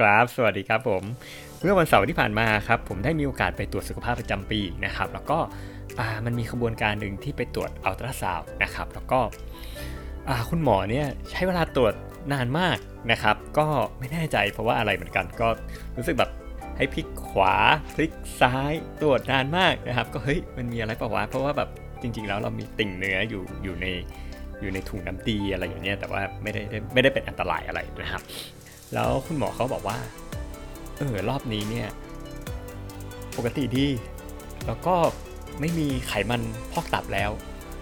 ครับ สวัสดีครับผม เมื่อวันเสาร์ที่ผ่านมาครับ ผมได้มีโอกาสไปตรวจสุขภาพประจำปีนะครับ แล้วก็มันมีขบวนการหนึ่งที่ไปตรวจอัลตราซาวนะครับ แล้วก็คุณหมอเนี่ยใช้เวลาตรวจนานมากนะครับ ก็ไม่แน่ใจเพราะว่าอะไรเหมือนกัน ก็รู้สึกแบบให้พลิกขวาพลิกซ้ายตรวจนานมากนะครับ ก็เฮ้ยมันมีอะไรเปล่าวะเพราะว่าแบบจริง ๆ แล้วเรามีติ่งเนื้ออยู่อยู่ในอยู่ในถุงน้ำดีอะไรอย่างเงี้ยแต่ว่าไม่ได้ไม่ได้เป็นอันตรายอะไรนะครับ แล้วคุณหมอเขาบอกว่า เออรอบนี้เนี่ย ปกติดี แล้วก็ไม่มีไขมันพอกตับแล้ว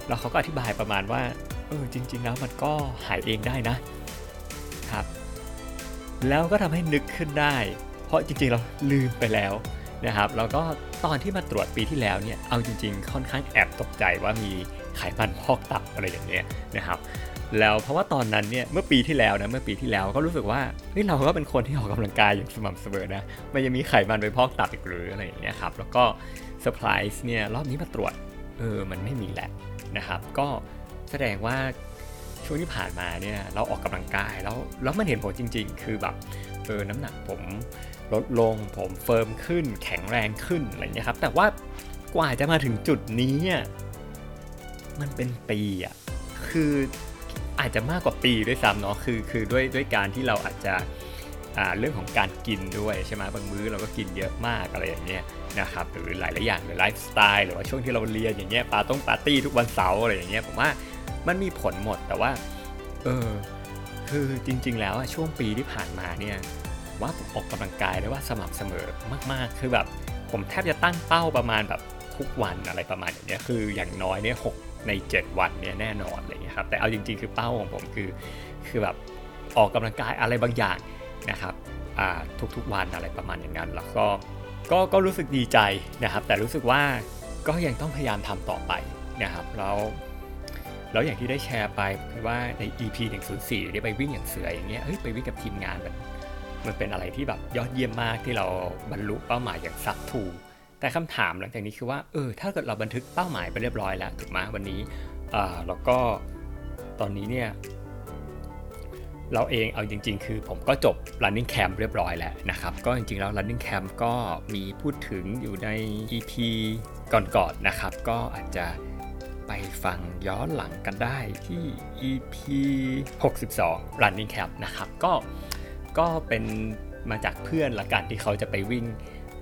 แล้วเขาก็อธิบายประมาณว่า เออจริง ๆ แล้วมันก็หายเองได้นะครับ แล้วก็ทำให้นึกขึ้นได้ เพราะจริงๆเราลืมไปแล้วนะครับ แล้วก็ตอนที่มาตรวจปีที่แล้วเนี่ย เอาจริง ๆ ค่อนข้างแอบตกใจว่ามีไขมันพอกตับอะไรอย่างเงี้ยนะครับ แล้วเพราะว่าตอนนั้นเนี่ยเมื่อปีที่แล้วนะเมื่อปีที่แล้วก็รู้สึกว่าเฮ้ยเราก็เป็นคนที่ออกกำลังกายอย่างสม่ำเสมอนะมันยังมีไขมันไปพอกตับอีกหรืออะไรอย่างเงี้ยครับแล้วก็เซอร์ไพรส์เนี่ยรอบนี้มาตรวจเออมันไม่มีแหละนะครับก็แสดงว่าช่วงที่ผ่านมาเนี่ยเราออกกำลังกายแล้วแล้วมันเห็นผลจริง ๆ คือแบบเออน้ำหนักผมลดลงผม firm ขึ้น แข็งแรงขึ้นอะไรเงี้ยครับแต่ว่ากว่าจะมาถึงจุดนี้มันเป็นปีอะคือ อาจจะมากกว่าปีด้วยซ้ำเนาะคือคือด้วยด้วยการที่เราอาจจะเรื่องของการกินด้วยใช่ไหมบางมื้อเราก็กินเยอะมากอะไรอย่างเงี้ยนะครับหรือหลายหลายอย่างหรือไลฟ์สไตล์หรือว่าช่วงที่เราเรียนอย่างเงี้ยปาต้องปาร์ตี้ทุกวันเสาร์อะไรอย่างเงี้ยผมว่ามันมีผลหมดแต่ว่าเออคือจริง ๆ แล้วช่วงปีที่ผ่านมาเนี่ยว่าผมออกกำลังกายได้ว่าสม่ำเสมอมากๆ คือแบบผมแทบจะตั้งเป้าประมาณแบบทุกวันอะไรประมาณอย่างเงี้ยคืออย่างน้อยเนี่ยหก ใน 7 วันเนี่ยแน่นอนอะไรเงี้ยครับแต่เอาจริงๆ คือเป้าของผมคือคือแบบออกกำลังกายอะไรบางอย่างนะครับทุกๆวันอะไรประมาณอย่างนั้นแล้วก็ก็ก็รู้สึกดีใจนะครับ แต่รู้สึกว่าก็ยังต้องพยายามทำต่อไปนะครับแล้วแล้วอย่างที่ได้แชร์ไปคือว่าใน EP 104ได้ไปวิ่งอย่างเสืออย่างเงี้ยเฮ้ยไปวิ่งกับทีมงานมันมันเป็นอะไรที่แบบยอดเยี่ยมมากที่เราบรรลุเป้าหมายอย่างสักทู แต่คำถามหลังจากนี้คือว่าเออถ้าเกิดเราบันทึกเป้าหมายไปเรียบร้อยแล้วถูกไหมวันนี้อ่าแล้วก็ตอนนี้เนี่ยเราเองเอาจริง ๆ คือผมก็จบ running camp เรียบร้อยแล้วนะครับ ก็จริง ๆ แล้ว running camp ก็มีพูดถึงอยู่ใน EP ก่อนๆนนะครับ ก็อาจจะไปฟังย้อนหลังกันได้ที่ EP 62 running camp นะครับ ก็ก็เป็นมาจากเพื่อนละกันที่เขาจะไปวิ่ง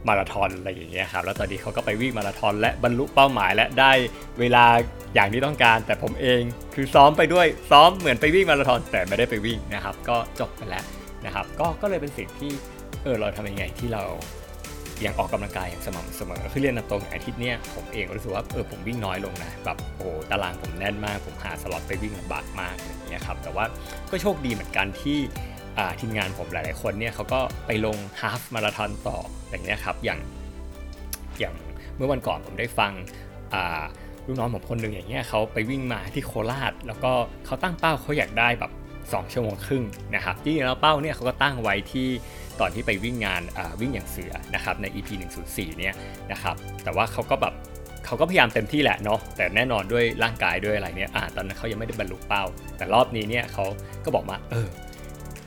มาราธอนอะไรอย่างเงี้ยครับแล้วตอนนี้เขาก็ไปวิ่งมาราธอนและบรรลุเป้าหมายและได้เวลาอย่างที่ต้องการ แต่ผมเองคือซ้อมไปด้วยซ้อมเหมือนไปวิ่งมาราธอนแต่ไม่ได้ไปวิ่งนะครับ ก็จบไปแล้วนะครับ ก็ก็เลยเป็นสิ่งที่เออเราทำยังไงที่เรายังออกกำลังกายอย่างสม่ำเสมอ คือเรียนตรงอาทิตย์เนี้ยผมเองรู้สึกว่าเออผมวิ่งน้อยลงนะแบบโอ้ตารางผมแน่นมาก ผมหาสล็อตไปวิ่งลำบากมากอย่างเงี้ยครับแต่ว่าก็โชคดีเหมือนกันที่ ทีมงานผมหลาย ๆ คนเนี่ยเขาก็ไปลงฮาฟมาราธอนต่ออย่างเงี้ยครับอย่างอย่างเมื่อวันก่อนผมได้ฟังลูกน้องผมคนหนึ่งอย่างเงี้ยเขาไปวิ่งมาที่โคราช แล้วก็เขาตั้งเป้าเขาอยากได้แบบ 2 ชั่วโมงครึ่งนะครับที่แล้วเป้าเนี่ยเขาก็ตั้งไว้ที่ตอนที่ไปวิ่งงานวิ่งอย่างเสือนะครับใน EP 104 เนี่ยนะครับแต่ว่าเขาก็แบบเขาก็พยายามเต็มที่แหละเนาะแต่แน่นอนด้วยร่างกายด้วยอะไรเนี่ยอตอนนั้นเขายังไม่ได้บรรลุเป้า แต่รอบนี้เนี่ยเขาก็บอกมาเออ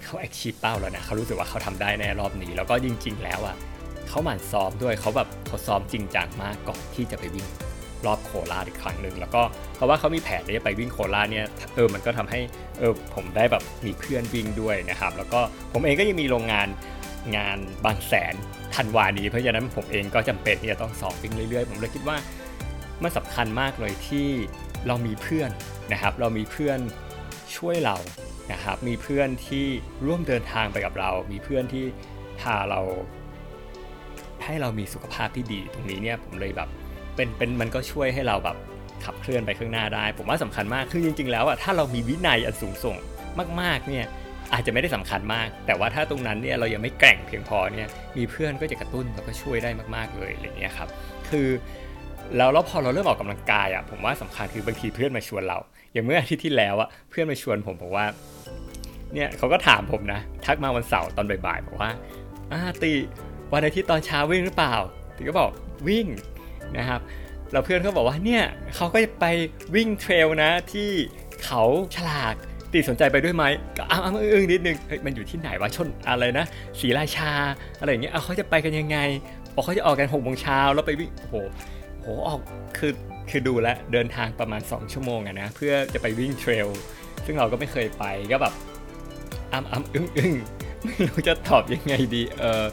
เขาแอคชีพเป้าแล้วนะเขารู้สึกว่าเขาทำได้แน่รอบนี้ แล้วก็จริง ๆ แล้วอะเขาหมั่นซ้อมด้วยเขาแบบเขาซ้อมจริงจังมากก่อนที่จะไปวิ่งรอบโคราชอีกครั้งหนึ่งแล้วก็เพราะว่าเขามีแผนที่จะไปวิ่งโคราชเนี่ยเออมันก็ทำให้เออผมได้แบบมีเพื่อนวิ่งด้วยนะครับ แล้วก็ผมเองก็ยังมีโรงงานงานบางแสนธันวานี้เพราะฉะนั้นผมเองก็จำเป็นที่จะต้องซ้อมวิ่งเรื่อยๆ ผมเลยคิดว่ามันสำคัญมากเลยที่เรามีเพื่อนนะครับ เรามีเพื่อนช่วยเรา นะครับมีเพื่อนที่ร่วมเดินทางไปกับเรา มีเพื่อนที่พาเรา ให้เรามีสุขภาพที่ดีตรงนี้เนี่ยผมเลยแบบเป็นเป็นมันก็ช่วยให้เราแบบขับเคลื่อนไปข้างหน้าได้ ผมว่าสำคัญมากคือจริง ๆ แล้วอะถ้าเรามีวินัยอันสูงส่งมาก ๆเนี่ยอาจจะไม่ได้สำคัญมาก แต่ว่าถ้าตรงนั้นเนี่ยเรายังไม่แกร่งเพียงพอเนี่ยมีเพื่อนก็จะกระตุ้นแล้วก็ช่วยได้มากๆเลยอะไรเงี้ยครับคือแล้วแล้วพอเราเริ่มออกกำลังกายอะผมว่าสำคัญคือบางทีเพื่อนมาชวนเรา อย่างเมื่ออาทิตย์ที่แล้วอะเพื่อนมาชวนผมบอกว่า เนี่ยเขาก็ถามผมนะ ทักมาวันเสาร์ตอนบ่ายๆบอกว่าอ่าตีวันอาทิตย์ตอนเช้าวิ่งหรือเปล่าตีก็บอกวิ่งนะครับเราเพื่อนเขาบอกว่าเนี่ยเขาก็จะไปวิ่งเทรลนะที่เขาฉลากตีสนใจไปด้วยไหมก็อ้าวอึ้งนิดนึงเฮ้ยมันอยู่ที่ไหนวะชนอะไรนะศรีราชาอะไรอย่างเงี้ยเอาเขาจะไปกันยังไงบอกเขาจะออกกันหกโมงเช้าแล้วไปวิ่งโอ้โห ออกคือคือดูแลเดินทางประมาณ 2 ชั่วโมงอะนะ เพื่อจะไปวิ่งเทรล ซึ่งเราก็ไม่เคยไปก็แบบอ้ำอ้ำอึ้งอึ้งไม่รู้จะตอบยังไงดีเออ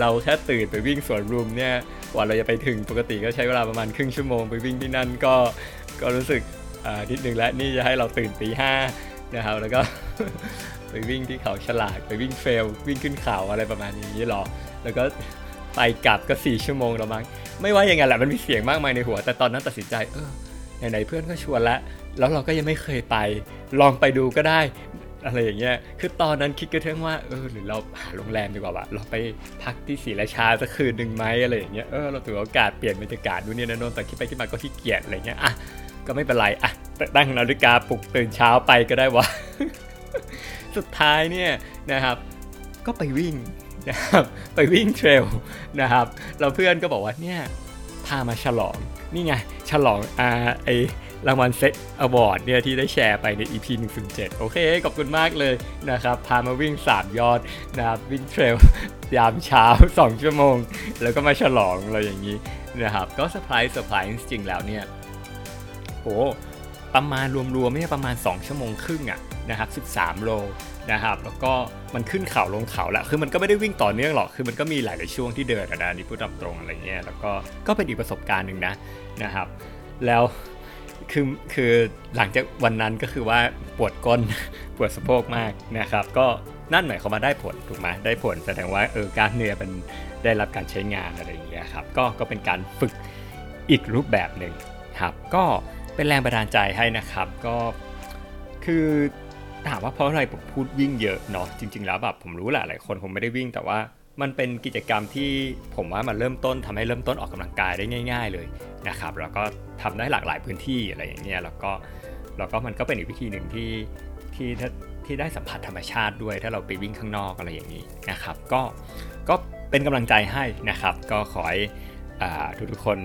เราแค่ตื่นไปวิ่งสวนรุมเนี่ยกว่าเราจะไปถึงปกติก็ใช้เวลาประมาณครึ่งชั่วโมงไปวิ่งที่นั่นก็ก็รู้สึกอ่านิดนึงแล้วนี่จะให้เราตื่นตีห้านะครับแล้วก็ ไปวิ่งที่เขาฉลากไปวิ่งเฟลวิ่งขึ้นเขาอะไรประมาณนี้หรอ แล้วก็ ไปกลับก็4ชั่วโมงแล้วมั้งไม่ว่ายังไงแหละมันมีเสียงมากมายในหัว แต่ตอนนั้นตัดสินใจเออไหนๆเพื่อนก็ชวนล้วแล้วเราก็ยังไม่เคยไป ลองไปดูก็ได้อะไรอย่างเงี้ย คือตอนนั้นคิดกระทั่งว่า เออ หรือเราหาโรงแรมดีกว่าวะ เราไปพักที่ศรีราชาสักคืนหนึ่งไหมอะไรอย่างเงี้ย เออ เราถือโอกาสเปลี่ยนบรรยากาศดูเนี่ยนะนนแต่คิดไปคิดมาก็ขี้เกียจอะไรเงี้ย อะ ก็ไม่เป็นไร อะ ตั้งนาฬิกาปลุกตื่นเช้าไปก็ได้วะ สุดท้ายเนี่ยนะครับ ก็ไปวิ่ง นะครับไปวิ่ง trail นะครับเราเพื่อนก็บอกว่าเนี่ยพามาฉลองนี่ไงฉลองอาไอรางวัล SET Award เนี่ยที่ได้แชร์ไปใน EP 107 โอเค ขอบคุณมากเลยนะครับ พามาวิ่ง 3 ยอดนะครับ วิ่ง trail ยามเช้า 2 ชั่วโมง แล้วก็มาฉลองอะไรอย่างนี้นะครับ ก็ surprise surprise จริงแล้วเนี่ยโอ้ประมาณรวมๆไม่ใช่ประมาณ 2 ชั่วโมงครึ่งอะนะครับ 13 โล นะครับแล้วก็มันขึ้นเขาลงเขาแหละคือมันก็ไม่ได้วิ่งต่อเนื่องหรอกคือมันก็มีหลาย ๆ ช่วงที่เดินนะนี่พูดตามตรงอะไรเงี้ยแล้วก็ก็เป็นอีกประสบการณ์หนึ่งนะนะครับ แล้วคือคือหลังจากวันนั้นก็คือว่าปวดก้นปวดสะโพกมากนะครับ ก็นั่นหมายความว่าได้ผลถูกไหมได้ผลแสดงว่าเออการเนื้อมันได้รับการใช้งานอะไรอย่างเงี้ยครับก็ก็เป็นการฝึกอีกรูปแบบหนึ่งครับ ก็เป็นแรงบันดาลใจให้นะครับ ก็คือ ถามว่าเพราะอะไรผมพูดวิ่งเยอะเนาะจริง ๆ แล้วแบบผมรู้แหละหลายคนผมไม่ได้วิ่ง แต่ว่ามันเป็นกิจกรรมที่ผมว่ามันเริ่มต้นทำให้เริ่มต้นออกกำลังกายได้ง่าย ๆ เลยนะครับแล้วก็ทำได้หลากหลายพื้นที่อะไรอย่างเงี้ยแล้วก็แล้วก็มันก็เป็นอีกวิธีหนึ่งที่ที่ที่ได้สัมผัสธรรมชาติด้วย ถ้าเราไปวิ่งข้างนอกอะไรอย่างนี้นะครับ ก็ก็เป็นกำลังใจให้นะครับ ก็ขอให้ทุกทุกคน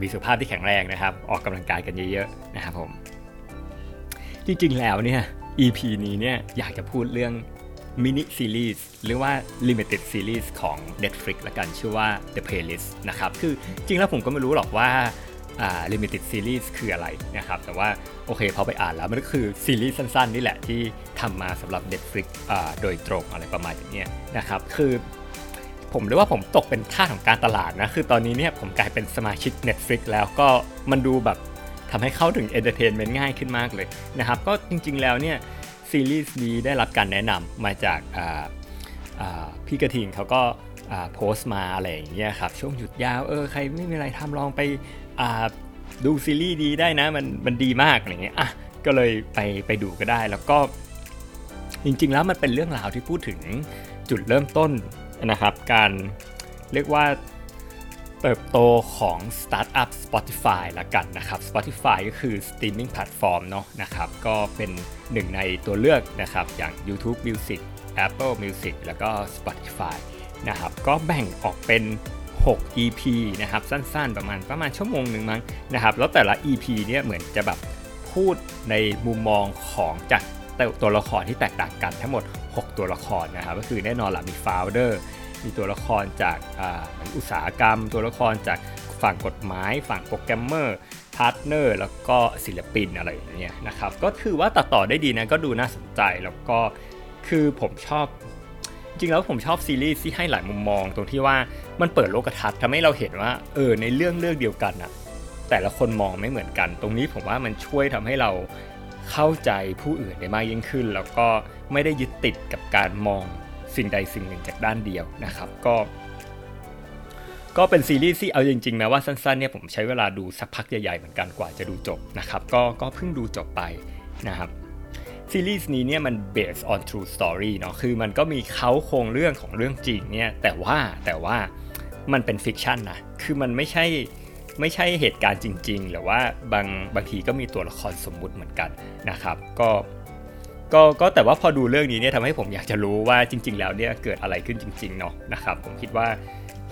มีสุขภาพที่แข็งแรงนะครับ ออกกำลังกายกันเยอะๆนะครับผมจริงๆแล้วเนี่ย EP นี้เนี่ยอยากจะพูดเรื่องมินิซีรีส์หรือว่า Limited Series ของ Netflix ละกันชื่อว่า The Playlist นะครับ คือจริงแล้วผมก็ไม่รู้หรอกว่า Limited Series คืออะไรนะครับ แต่ว่าโอเคพอไปอ่านแล้วมันก็คือซีรีส์สั้นๆ นี่แหละที่ทำมาสำหรับ Netflix โดยตรงอะไรประมาณอย่างนี้นะครับ คือผมเรียกว่าผมตกเป็นทาสของการตลาดนะ คือตอนนี้เนี่ยผมกลายเป็นสมาชิก Netflix แล้วก็มันดูแบบทำให้เข้าถึง entertainment ง่ายขึ้นมากเลยนะครับก็จริงๆแล้วเนี่ยซีรีส์นี้ได้รับการแนะนำมาจากพี่กระทิงเขาก็โพสต์มาอะไรอย่างเงี้ยครับช่วงหยุดยาวเออใครไม่มีอะไรทำลองไปดูซีรีส์ดีได้นะมันมันดีมากอะไรเงี้ยอะก็เลยไปไปดูก็ได้แล้วก็จริงๆแล้วมันเป็นเรื่องราวที่พูดถึงจุดเริ่มต้นนะครับ การเรียกว่า เติบโตของสตาร์ทอัพ Spotify ละกันนะครับ Spotify ก็คือสตรีมมิ่งแพลตฟอร์มเนาะนะครับก็เป็นหนึ่งในตัวเลือกนะครับอย่าง YouTube Music Apple Music แล้วก็ Spotify นะครับก็แบ่งออกเป็น 6 EP นะครับสั้นๆ ประมาณประมาณชั่วโมงหนึ่งมั้งนะครับแล้วแต่ละ EP เนี่ยเหมือนจะแบบพูดในมุมมองของจากตัวละครที่แตกต่างกันทั้งหมด 6 ตัวละครนะครับก็คือแน่นอนละมี founder มีตัวละครจากอุตสาหกรรม ตัวละครจากฝั่งกฎหมาย ฝั่งโปรแกรมเมอร์พาร์ทเนอร์แล้วก็ศิลปินอะไรอย่างเงี้ยนะครับ ก็คือว่าตัดต่อได้ดีนะก็ดูน่าสนใจแล้วก็คือผมชอบ จริงแล้วผมชอบซีรีส์ที่ให้หลายมุมมอง ตรงที่ว่ามันเปิดโลกทัศน์ทำให้เราเห็นว่าเออในเรื่องเรื่องเดียวกันอะแต่ละคนมองไม่เหมือนกัน ตรงนี้ผมว่ามันช่วยทำให้เราเข้าใจผู้อื่นได้มากยิ่งขึ้น แล้วก็ไม่ได้ยึดติดกับการมอง สิ่งใดสิ่งหนึ่งจากด้านเดียวนะครับ ก็ ก็เป็นซีรีส์ที่เอาจริงๆแม้ว่าสั้นๆเนี่ยผมใช้เวลาดูสักพักใหญ่ๆเหมือนกันกว่าจะดูจบนะครับ ก็ก็เพิ่งดูจบไปนะครับซีรีส์นี้เนี่ยมัน based on true story เนาะคือมันก็มีเขาโครงเรื่องของเรื่องจริงเนี่ยแต่ว่าแต่ว่ามันเป็นฟิกชันนะคือมันไม่ใช่ไม่ใช่เหตุการณ์จริง ๆ หรือว่าบางบางทีก็มีตัวละครสมมุติเหมือนกันนะครับ ก็ ก็ก็แต่ว่าพอดูเรื่องนี้เนี่ยทำให้ผมอยากจะรู้ว่าจริง ๆ แล้วเนี่ยเกิดอะไรขึ้นจริงๆเนาะนะครับผมคิดว่า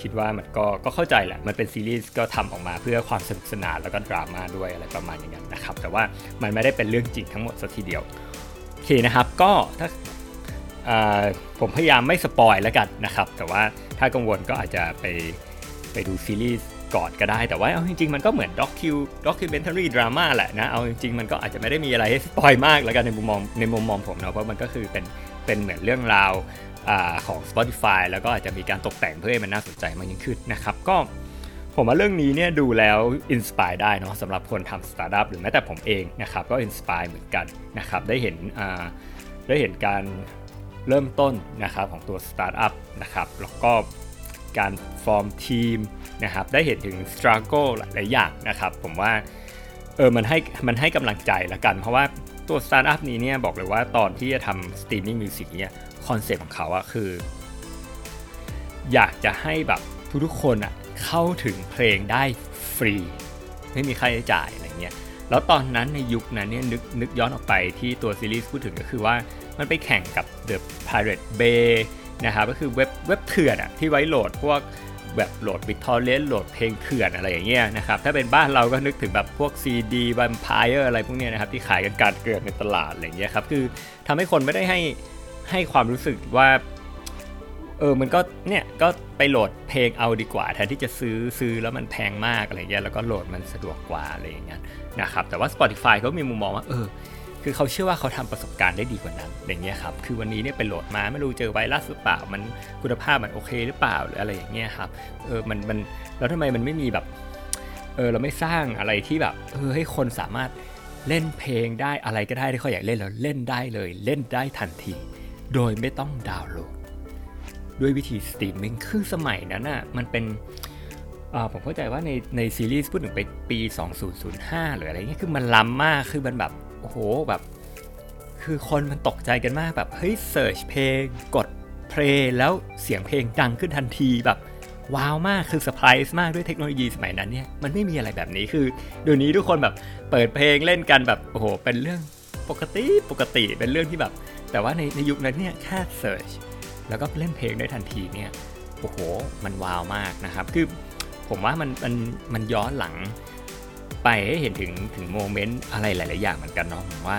คิดว่ามันก็ก็เข้าใจแหละ มันเป็นซีรีส์ก็ทำออกมาเพื่อความสนุกสนานแล้วก็ดราม่าด้วยอะไรประมาณอย่างนั้นนะครับ แต่ว่ามันไม่ได้เป็นเรื่องจริงทั้งหมดสัทีเดียวโอเคนะครับก็ถ้าผมพยายามไม่สปอยแล้วกันนะครับ แต่ว่าถ้ากังวลก็อาจจะไปไปดูซีรีส์ ก่อนก็ได้ แต่ว่าเอาจริงๆ มันก็เหมือน docu documentary drama แหละนะ เอาจริงๆ มันก็อาจจะไม่ได้มีอะไรให้สปอยมากแล้วกันในมุมมองในมุมมองผมเนาะ เพราะมันก็คือเป็นเป็นเหมือนเรื่องราวของ Spotify แล้วก็อาจจะมีการตกแต่งเพื่อให้มันน่าสนใจมากยิ่งขึ้นนะครับ ก็ผมว่าเรื่องนี้เนี่ยดูแล้ว inspire ได้เนาะสำหรับคนทำสตาร์ทอัพหรือแม้แต่ผมเองนะครับก็ inspire เหมือนกันนะครับได้เห็นได้เห็นการเริ่มต้นนะครับของตัวสตาร์ทอัพนะครับแล้วก็การฟอร์มทีม นะครับได้เห็นถึง struggle หลายอย่างนะครับ ผมว่าเออมันให้มันให้กำลังใจละกัน เพราะว่าตัวสตาร์ทอัพนี้เนี่ยบอกเลยว่าตอนที่จะทำ streaming music เนี่ยคอนเซ็ปต์ของเขาอะคือ อยากจะให้แบบทุกๆคนอะเข้าถึงเพลงได้ฟรี ไม่มีค่าใช้จ่ายอะไรเงี้ยแล้วตอนนั้นในยุคนั้นเนี่ยนึกนึกย้อนออกไปที่ตัวซีรีส์พูดถึงก็คือว่ามันไปแข่งกับ The Pirate Bay นะครับก็คือเว็บเว็บเถื่อนอะที่ไว้โหลดพวก แบบโหลดบิททอเรนโหลดเพลงเถื่อนอะไรอย่างเงี้ยนะครับถ้าเป็นบ้านเราก็นึกถึงแบบพวก CD บัมพายอะไรพวกเนี้ยนะครับที่ขายกันการเกลือนในตลาดอะไรเงี้ยครับคือทำให้คนไม่ได้ให้ให้ความรู้สึกว่าเออมันก็เนี่ยก็ไปโหลดเพลงเอาดีกว่าแทนที่จะซื้อซื้อแล้วมันแพงมากอะไรเงี้ยแล้วก็โหลดมันสะดวกกว่าอะไรอย่างเงี้ยนะครับแต่ว่า Spotify เขามีมุมมองว่าเออ คือเขาเชื่อว่าเขาทำประสบการณ์ได้ดีกว่านั้นอย่างเงี้ยครับคือวันนี้เนี่ยไปโหลดมาไม่รู้เจอไวรัสหรือเปล่ามันคุณภาพมันโอเคหรือเปล่าหรืออะไรอย่างเงี้ยครับเออมันมันแล้วทำไมมันไม่มีแบบเออเราไม่สร้างอะไรที่แบบเออให้คนสามารถเล่นเพลงได้อะไรก็ได้ที่เขาอยากเล่นแล้วเล่นได้เลย เล่นได้ทันที โดยไม่ต้องดาวน์โหลด ด้วยวิธีสตรีมมิ่งคือสมัยนั้นอะมันเป็นผมเข้าใจว่าในในซีรีส์พูดถึงไปปี 2005 หรืออะไรเงี้ยคือมันล้ำมากคือมันแบบ โอ้โหแบบ คือคนมันตกใจกันมากแบบเฮ้ย search เพลงกดเพลงแล้วเสียงเพลงดังขึ้นทันทีแบบว้าวมากคือเซอร์ไพรส์มากด้วยเทคโนโลยีสมัยนั้นเนี่ยมันไม่มีอะไรแบบนี้คือเดี๋ยวนี้ทุกคนแบบเปิดเพลงเล่นกันแบบโอ้โหเป็นเรื่องปกติปกติเป็นเรื่องที่แบบ แต่ว่าในในยุคนั้นเนี่ยแค่เสิร์ชแล้วก็เล่นเพลงได้ทันทีเนี่ยโอ้โหมันว้าวมากนะครับ คือผมว่ามันมันมันย้อนหลัง ไปให้เห็นถึงถึงโมเมนต์อะไรหลาย ๆ อย่างเหมือนกันเนาะผมว่า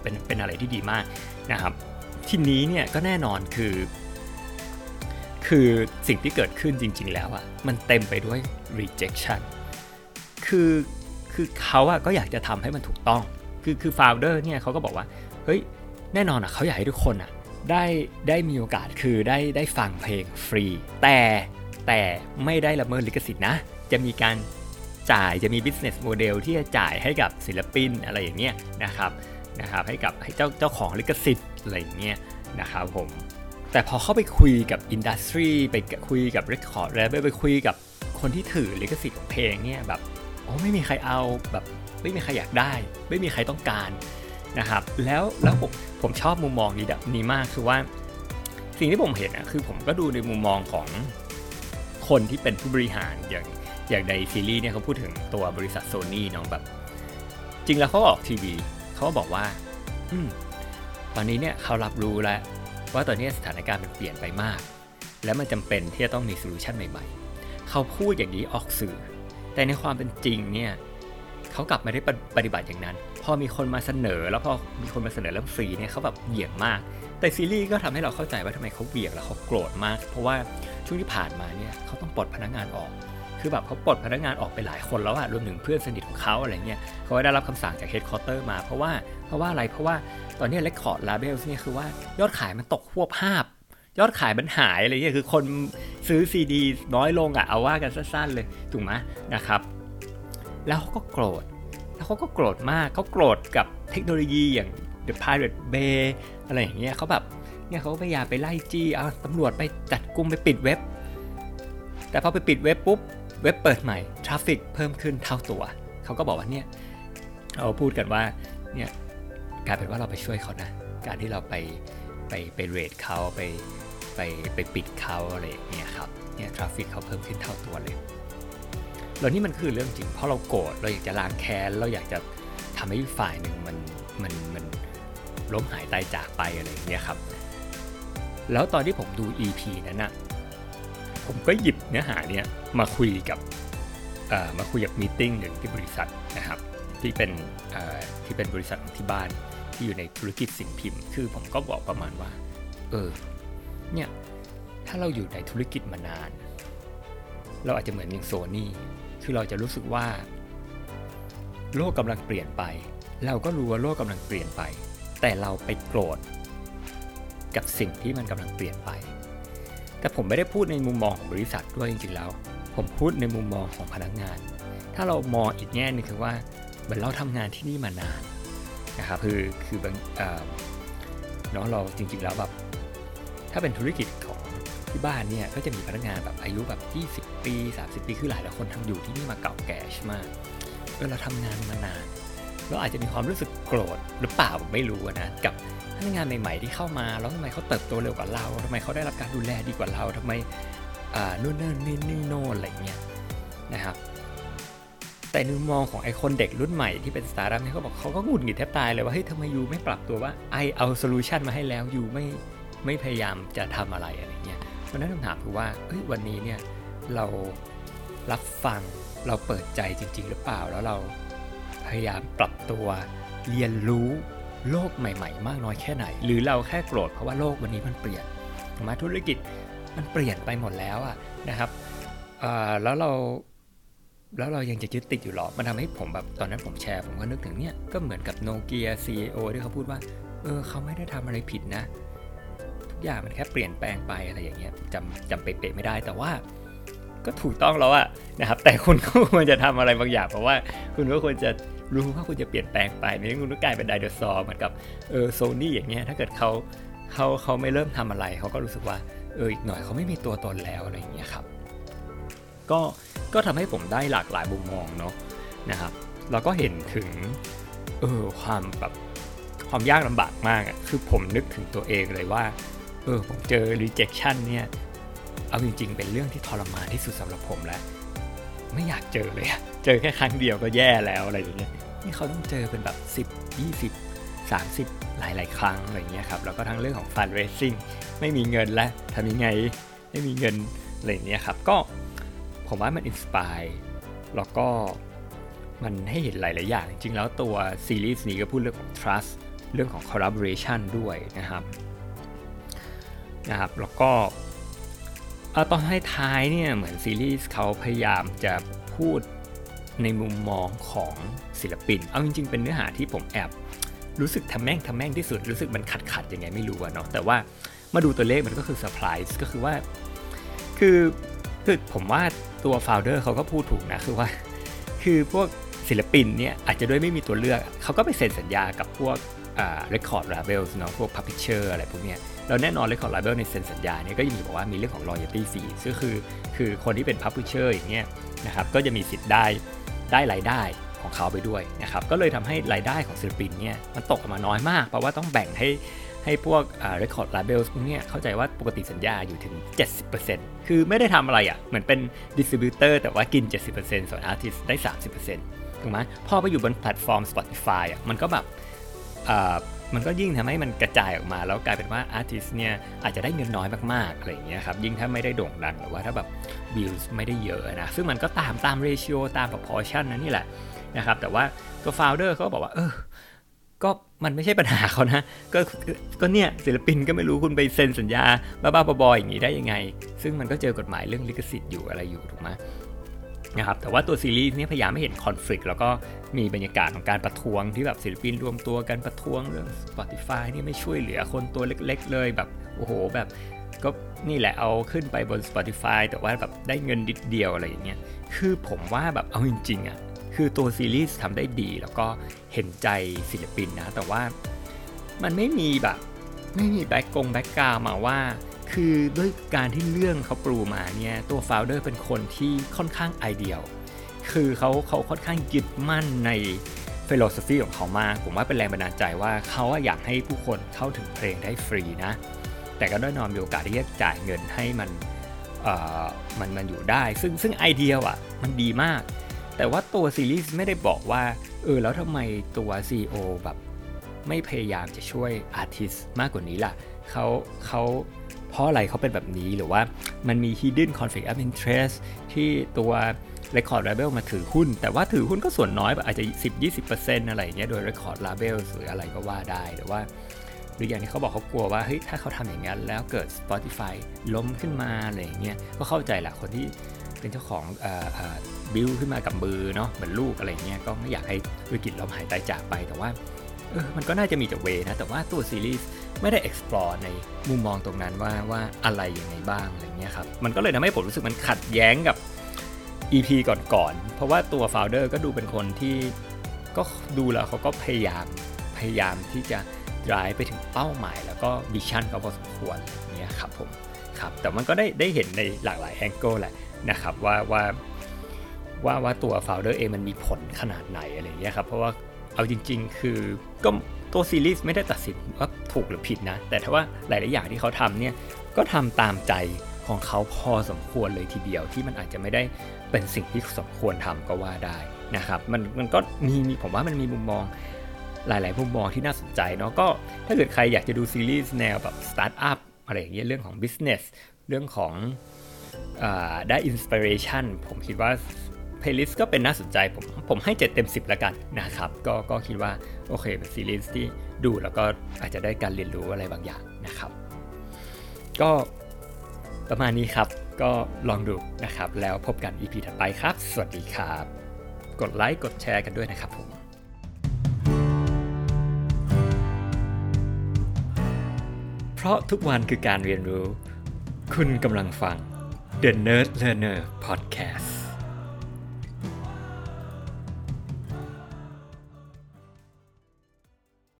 เป็นเป็นอะไรที่ดีมากนะครับ ทีนี้เนี่ยก็แน่นอนคือ คือสิ่งที่เกิดขึ้นจริง ๆ แล้วอะมันเต็มไปด้วย rejection คือคือเขาอะก็อยากจะทำให้มันถูกต้อง คือคือ founder เนี่ยเขาก็บอกว่า เฮ้ย แน่นอนอะเขาอยากให้ทุกคนอะได้ได้มีโอกาสคือได้ได้ฟังเพลงฟรี แต่แต่ไม่ได้ละเมิดลิขสิทธิ์นะ จะมีการ จ่ายจะมี business model ที่จะจ่ายให้กับศิลปินอะไรอย่างเงี้ยนะครับนะครับให้กับให้เจ้าเจ้าของลิขสิทธิ์อะไรอย่างเงี้ยนะครับผมแต่พอเข้าไปคุยกับอินดัสทรีไปคุยกับเรคคอร์ดแล้วไปคุยกับคนที่ถือลิขสิทธิ์ของเพลงเนี่ยแบบโอ้ไม่มีใครเอาแบบไม่มีใครอยากได้ ไม่มีใครต้องการนะครับแล้วแล้วผมผมชอบมุมมองนี้แบบนี้มากคือว่าสิ่งที่ผมเห็นอะคือผมก็ดูในมุมมองของคนที่เป็นผู้บริหารอย่าง อย่างในซีรีส์เนี่ยเขาพูดถึงตัวบริษัทโซนี่น้องแบบ จริงแล้วเขาออกทีวีเขาบอกว่า อืมตอนนี้เนี่ยเขารับรู้แล้วว่าตอนนี้สถานการณ์มันเปลี่ยนไปมาก และมันจำเป็นที่จะต้องมี solution ใหม่ๆ เขาพูดอย่างนี้ออกสื่อ แต่ในความเป็นจริงเนี่ยเขากลับไม่ได้ปฏิบัติอย่างนั้น พอมีคนมาเสนอ แล้วพอมีคนมาเสนอเรื่องฟรีเนี่ยเขาแบบเหวี่ยงมาก แต่ซีรีส์ก็ทำให้เราเข้าใจว่าทำไมเขาเหวี่ยงแล้วเขาโกรธมาก เพราะว่าช่วงที่ผ่านมาเนี่ยเขาต้องปลดพนักงานออก คือแบบเขาปลดพนักงานออกไปหลายคนแล้วอะรวมถึงเพื่อนสนิทของเขาอะไรเงี้ยเขาได้รับคำสั่งจาก headquarter มาเพราะว่าเพราะว่าอะไรเพราะว่าตอนนี้ record label เนี่ยคือว่ายอดขายมันตกฮวบฮาบ ยอดขายมันหายอะไรเงี้ยคือคนซื้อซีดีน้อยลงอะเอาว่ากันสั้นๆเลยถูกไหมนะครับ แล้วเขาก็โกรธแล้วเขาก็โกรธมากเขาโกรธกับเทคโนโลยีอย่าง The Pirate Bay อะไรอย่างเงี้ยเขาแบบเนี่ยเขาพยายามไปไล่จี้เอาตำรวจไปจับกุมไปปิดเว็บ แต่พอไปปิดเว็บปุ๊บ เว็บเปิดใหม่ traffic เพิ่มขึ้นเท่าตัว เขาก็บอกว่าเนี่ยเราพูดกันว่าเนี่ยกลายเป็นว่าเราไปช่วยเขานะ การที่เราไปไปไปเรทเขาไปไปไปปิดเขาอะไรอย่างเงี้ยครับเนี่ยทราฟฟิกเขาเพิ่มขึ้นเท่าตัวเลยแล้วนี่มันคือเรื่องจริง เพราะเราโกรธเราอยากจะล้างแค้นเราอยากจะทำให้ฝ่ายหนึ่งมันมันมันล้มหายตายจากไปอะไรอย่างเงี้ยครับ แล้วตอนที่ผมดู EP นั้นนะ ผมก็หยิบเนื้อหาเนี้ยมาคุยกับมาคุยกับมีติ้งหนึ่งที่บริษัทนะครับ ที่เป็นที่เป็นบริษัทของที่บ้านที่อยู่ในธุรกิจสิ่งพิมพ์ คือผมก็บอกประมาณว่า เออ เนี่ยถ้าเราอยู่ในธุรกิจมานาน เราอาจจะเหมือนอย่างโซนี่คือเราจะรู้สึกว่า โลกกำลังเปลี่ยนไป เราก็รู้ว่าโลกกำลังเปลี่ยนไป แต่เราไปโกรธกับสิ่งที่มันกำลังเปลี่ยนไป แต่ผมไม่ได้พูดในมุมมองของบริษัทด้วยจริงๆแล้ว ผมพูดในมุมมองของพนักงาน ถ้าเรามองอีกแง่นึงคือว่าเหมือนเราทำงานที่นี่มานานนะครับคือคือบางเนาะเราจริงๆแล้วแบบถ้าเป็นธุรกิจของที่บ้านเนี่ยก็จะมีพนักงานแบบอายุแบบ 20 ปี 30 ปีคือหลายหลายคนทำอยู่ที่นี่มาเก่าแก่ใช่ไหมเออเราทำงานมานาน เราอาจจะมีความรู้สึกโกรธหรือเปล่าไม่รู้นะกับ พนักงานใหม่ๆที่เข้ามาแล้วทำไมเขาเติบโตเร็วกว่าเราทำไมเขาได้รับการดูแลดีกว่าเราทำไมนู่นนี่นี่นี่โน่นอะไรเงี้ยนะครับแต่ในมุมมองของไอคนเด็กรุ่นใหม่ที่เป็นสตาร์ทอัพเนี่ยเขาบอกเขาก็หงุดหงิดแทบตายเลยว่าเฮ้ยทำไม you ไม่ปรับตัวว่า I เอา solution มาให้แล้ว you ไม่ไม่พยายามจะทำอะไรอะไรเงี้ยเพราะนั้นคำถามคือว่าเฮ้ยวันนี้เนี่ยเรารับฟังเราเปิดใจจริง ๆ หรือเปล่าแล้วเราพยายามปรับตัวเรียนรู้ โลกใหม่ ๆ มากน้อยแค่ไหน หรือเราแค่โกรธเพราะว่าโลกวันนี้มันเปลี่ยนมาธุรกิจมันเปลี่ยนไปหมดแล้วอะนะครับแล้วเราแล้วเรายังจะยึดติดอยู่หรอ มันทำให้ผมแบบตอนนั้นผมแชร์ ผมก็นึกถึงเนี่ย ก็เหมือนกับโนเกียซีอที่เขาพูดว่า เออเขาไม่ได้ทำอะไรผิดนะ ทุกอย่างมันแค่เปลี่ยนแปลงไปอะไรอย่างเงี้ยจำจำเป๊ะไม่ได้แต่ว่า ก็ถูกต้องแล้วอะนะครับ แต่คุณก็ควรจะทำอะไรบางอย่างเพราะว่าคุณก็ควรจะ รู้ว่าคุณจะเปลี่ยนแปลงไปไม่งั้นคุณก็กลายเป็นไดโนเสาร์เหมือนกับเออโซนี่อย่างเงี้ยถ้าเกิดเขาเขาเขาไม่เริ่มทำอะไรเขาก็รู้สึกว่าเอออีกหน่อยเขาไม่มีตัวตนแล้วอะไรอย่างเงี้ยครับ ก็ก็ทำให้ผมได้หลากหลายมุมมองเนาะนะครับเราก็เห็นถึงเออความแบบความยากลำบากมากอะ่ะคือผมนึกถึงตัวเองเลยว่าเออผมเจอ rejection เนี่ย เอาจริงๆ เป็นเรื่องที่ทรมานที่สุดสำหรับผมแล้ว ไม่อยากเจอเลย เจอแค่ครั้งเดียวก็แย่แล้วอะไรอย่างเงี้ยนี่เขาต้องเจอเป็นแบบ 10 20 30 หลาย ๆ ครั้งอะไรเงี้ยครับแล้วก็ทั้งเรื่องของ fundraising ไม่มีเงินแล้วทำยังไงไม่มีเงินอะไรเงี้ยครับก็ผมว่ามัน inspire แล้วก็มันให้เห็นหลาย ๆ อย่าง จริง ๆ แล้วตัวซีรีส์นี้ก็พูดเรื่องของ trust เรื่องของ collaboration ด้วยนะครับนะครับแล้วก็ตอนท้ายเนี่ยเหมือนซีรีส์เขาพยายามจะพูด ในมุมมองของศิลปิน เอาจริงๆ เป็นเนื้อหาที่ผมแอบรู้สึกทำแม่งทำแม่งที่สุด รู้สึกมันขัดขัดยังไงไม่รู้อะเนาะ แต่ว่ามาดูตัวเลขมันก็คือเซอร์ไพรส์ก็คือว่า คือคือผมว่าตัวโฟลเดอร์เขาก็พูดถูกนะคือว่า คือพวกศิลปินเนี่ยอาจจะด้วยไม่มีตัวเลือก เขาก็ไปเซ็นสัญญากับพวกอ่า record label เนาะพวก publisher อะไรพวกเนี้ยแล้วแน่นอน record label ในเซ็นสัญญาเนี่ยก็จะมีบอกว่ามีเรื่องของ royalty fee ซึ่งคือคือคนที่เป็น publisher อย่างเงี้ยนะครับก็จะมีสิทธิ์ได้ ได้รายได้ของเขาไปด้วยนะครับก็เลยทำให้รายได้ของศิลปินเนี่ยมันตกออกมาน้อยมาก เพราะว่าต้องแบ่งให้ให้พวกอ่า record label พวกนี้เข้าใจว่าปกติสัญญาอยู่ถึง 70%คือไม่ได้ทำอะไรอะ่ะ เหมือนเป็น distributor แต่ว่ากิน 70%ส่วน artist ได้ 30%ถูกไหมพอไปอยู่บนแพลตฟอร์ม Spotify อะมันก็แบบมันก็ยิ่งทำให้มันกระจายออกมา แล้วกลายเป็นว่า artist เนี่ยอาจจะได้เงินน้อยมากๆอะไรอย่างเงี้ยครับยิ่งถ้าไม่ได้โด่งดังหรือว่าถ้าแบบ วิวไม่ได้เยอะนะ ซึ่งมันก็ตามตาม ratio ตาม proportion นะนี่แหละนะครับ แต่ว่าตัว founder เขาบอกว่า เออ ก็มันไม่ใช่ปัญหาเขานะ ก็ก็เนี่ยศิลปินก็ไม่รู้คุณไปเซ็นสัญญา บ้าๆบอๆอย่างนี้ได้ยังไง ซึ่งมันก็เจอกฎหมายเรื่องลิขสิทธิ์อยู่อะไรอยู่ถูกไหม นะครับแต่ว่าตัวซีรีส์นี้พยายามไม่เห็นคอน FLICT แล้วก็มีบรรยากาศของการประท้วงที่แบบศิลปินรวมตัวกันประท้วงเรื่อง Spotify นี่ไม่ช่วยเหลือคนตัวเล็ก ๆ เลยแบบโอ้โหแบบก็นี่แหละเอาขึ้นไปบน Spotify แต่ว่าแบบได้เงินดิดเดียวอะไรอย่างเงี้ยคือผมว่าแบบเอาจริงๆอะคือตัวซีรีส์ทำได้ดีแล้วก็เห็นใจศิลปินนะ แต่ว่ามันไม่มีแบบไม่มีแบ็กกง background มาว่า คือด้วยการที่เรื่องเขาปูมาเนี่ยตัว founder เป็นคนที่ค่อนข้าง ideal คือเขาเขาค่อนข้างยึดมั่นใน philosophy ของเขามากผมว่าเป็นแรงบันดาลใจว่าเขาอยากให้ผู้คนเข้าถึงเพลงได้ฟรีนะ แต่ก็แน่นอนมีโอกาสที่จะจ่ายเงินให้มันมันมันอยู่ได้ ซึ่งซึ่งไอเดียอะมันดีมาก แต่ว่าตัวซีรีส์ไม่ได้บอกว่าเออแล้วทำไมตัว CEO แบบไม่พยายามจะช่วยอาร์ติสมากกว่านี้ล่ะเขาเขา เพราะอะไรเขาเป็นแบบนี้หรือว่ามันมี hidden conflict of interest ที่ตัว Record Label มาถือหุ้น แต่ว่าถือหุ้นก็ส่วนน้อยอาจจะ 10-20%อะไรเงี้ยโดย Record Label หรืออะไรก็ว่าได้หรือว่าหรืออย่างที่เขาบอกเขากลัวว่าเฮ้ยถ้าเขาทำอย่างนั้นแล้วเกิด Spotify ล้มขึ้นมาอะไรอย่างเงี้ยก็เข้าใจแหละคนที่เป็นเจ้าของบิลขึ้นมากับมือเนาะเหมือนลูกอะไรเงี้ยก็ไม่อยากให้วิกฤตล้มหายตายจากไปแต่ว่า เออมันก็น่าจะมีแต่เวนะ แต่ว่าตัวซีรีส์ไม่ได้ explore ในมุมมองตรงนั้นว่าว่าอะไรยังไงบ้างอะไรเงี้ยครับมันก็เลยทำให้ผมรู้สึกมันขัดแย้งกับ EP ก่อนๆเพราะว่าตัว founder ก็ดูเป็นคนที่ก็ดูแล้วเขาก็พยายามพยายามที่จะ drive ไปถึงเป้าหมาย แล้วก็วิชั่นเขาพอสมควรเนี่ยครับผมครับแต่มันก็ได้ได้เห็นในหลากหลายแองเกิลแหละนะครับว่าว่าว่าว่าตัว founder เองมันมีผลขนาดไหนอะไรเงี้ยครับเพราะว่า เอาจริง ๆ คือก็ตัวซีรีส์ไม่ได้ตัดสินว่าถูกหรือผิดนะ แต่ถ้าว่าหลาย ๆ อย่างที่เขาทำเนี่ยก็ทำตามใจของเขาพอสมควรเลยทีเดียวที่มันอาจจะไม่ได้เป็นสิ่งที่สมควรทำก็ว่าได้นะครับ มันมันก็มีมีผมว่ามันมีมุมมองหลาย ๆ มุมมองที่น่าสนใจเนาะก็ถ้าเกิดใครอยากจะดูซีรีส์แนวแบบสตาร์ทอัพอะไรอย่างเงี้ยเรื่องของ business เรื่องของเออได้ inspiration ผมคิดว่า The Playlist ก็เป็นน่าสนใจผมผมให้ 7 เต็ม 10 แล้วกันนะครับ ก็ก็คิดว่า โอเคเป็นซีรีส์ที่ดูแล้วก็อาจจะได้การเรียนรู้อะไรบางอย่างนะครับ ก็ประมาณนี้ครับก็ลองดูนะครับ แล้วพบกัน EP ถัดไปครับ สวัสดีครับ กดไลค์กดแชร์กันด้วยนะครับผมเพราะทุกวันคือการเรียนรู้ คุณกำลังฟัง The Nerd Learner Podcast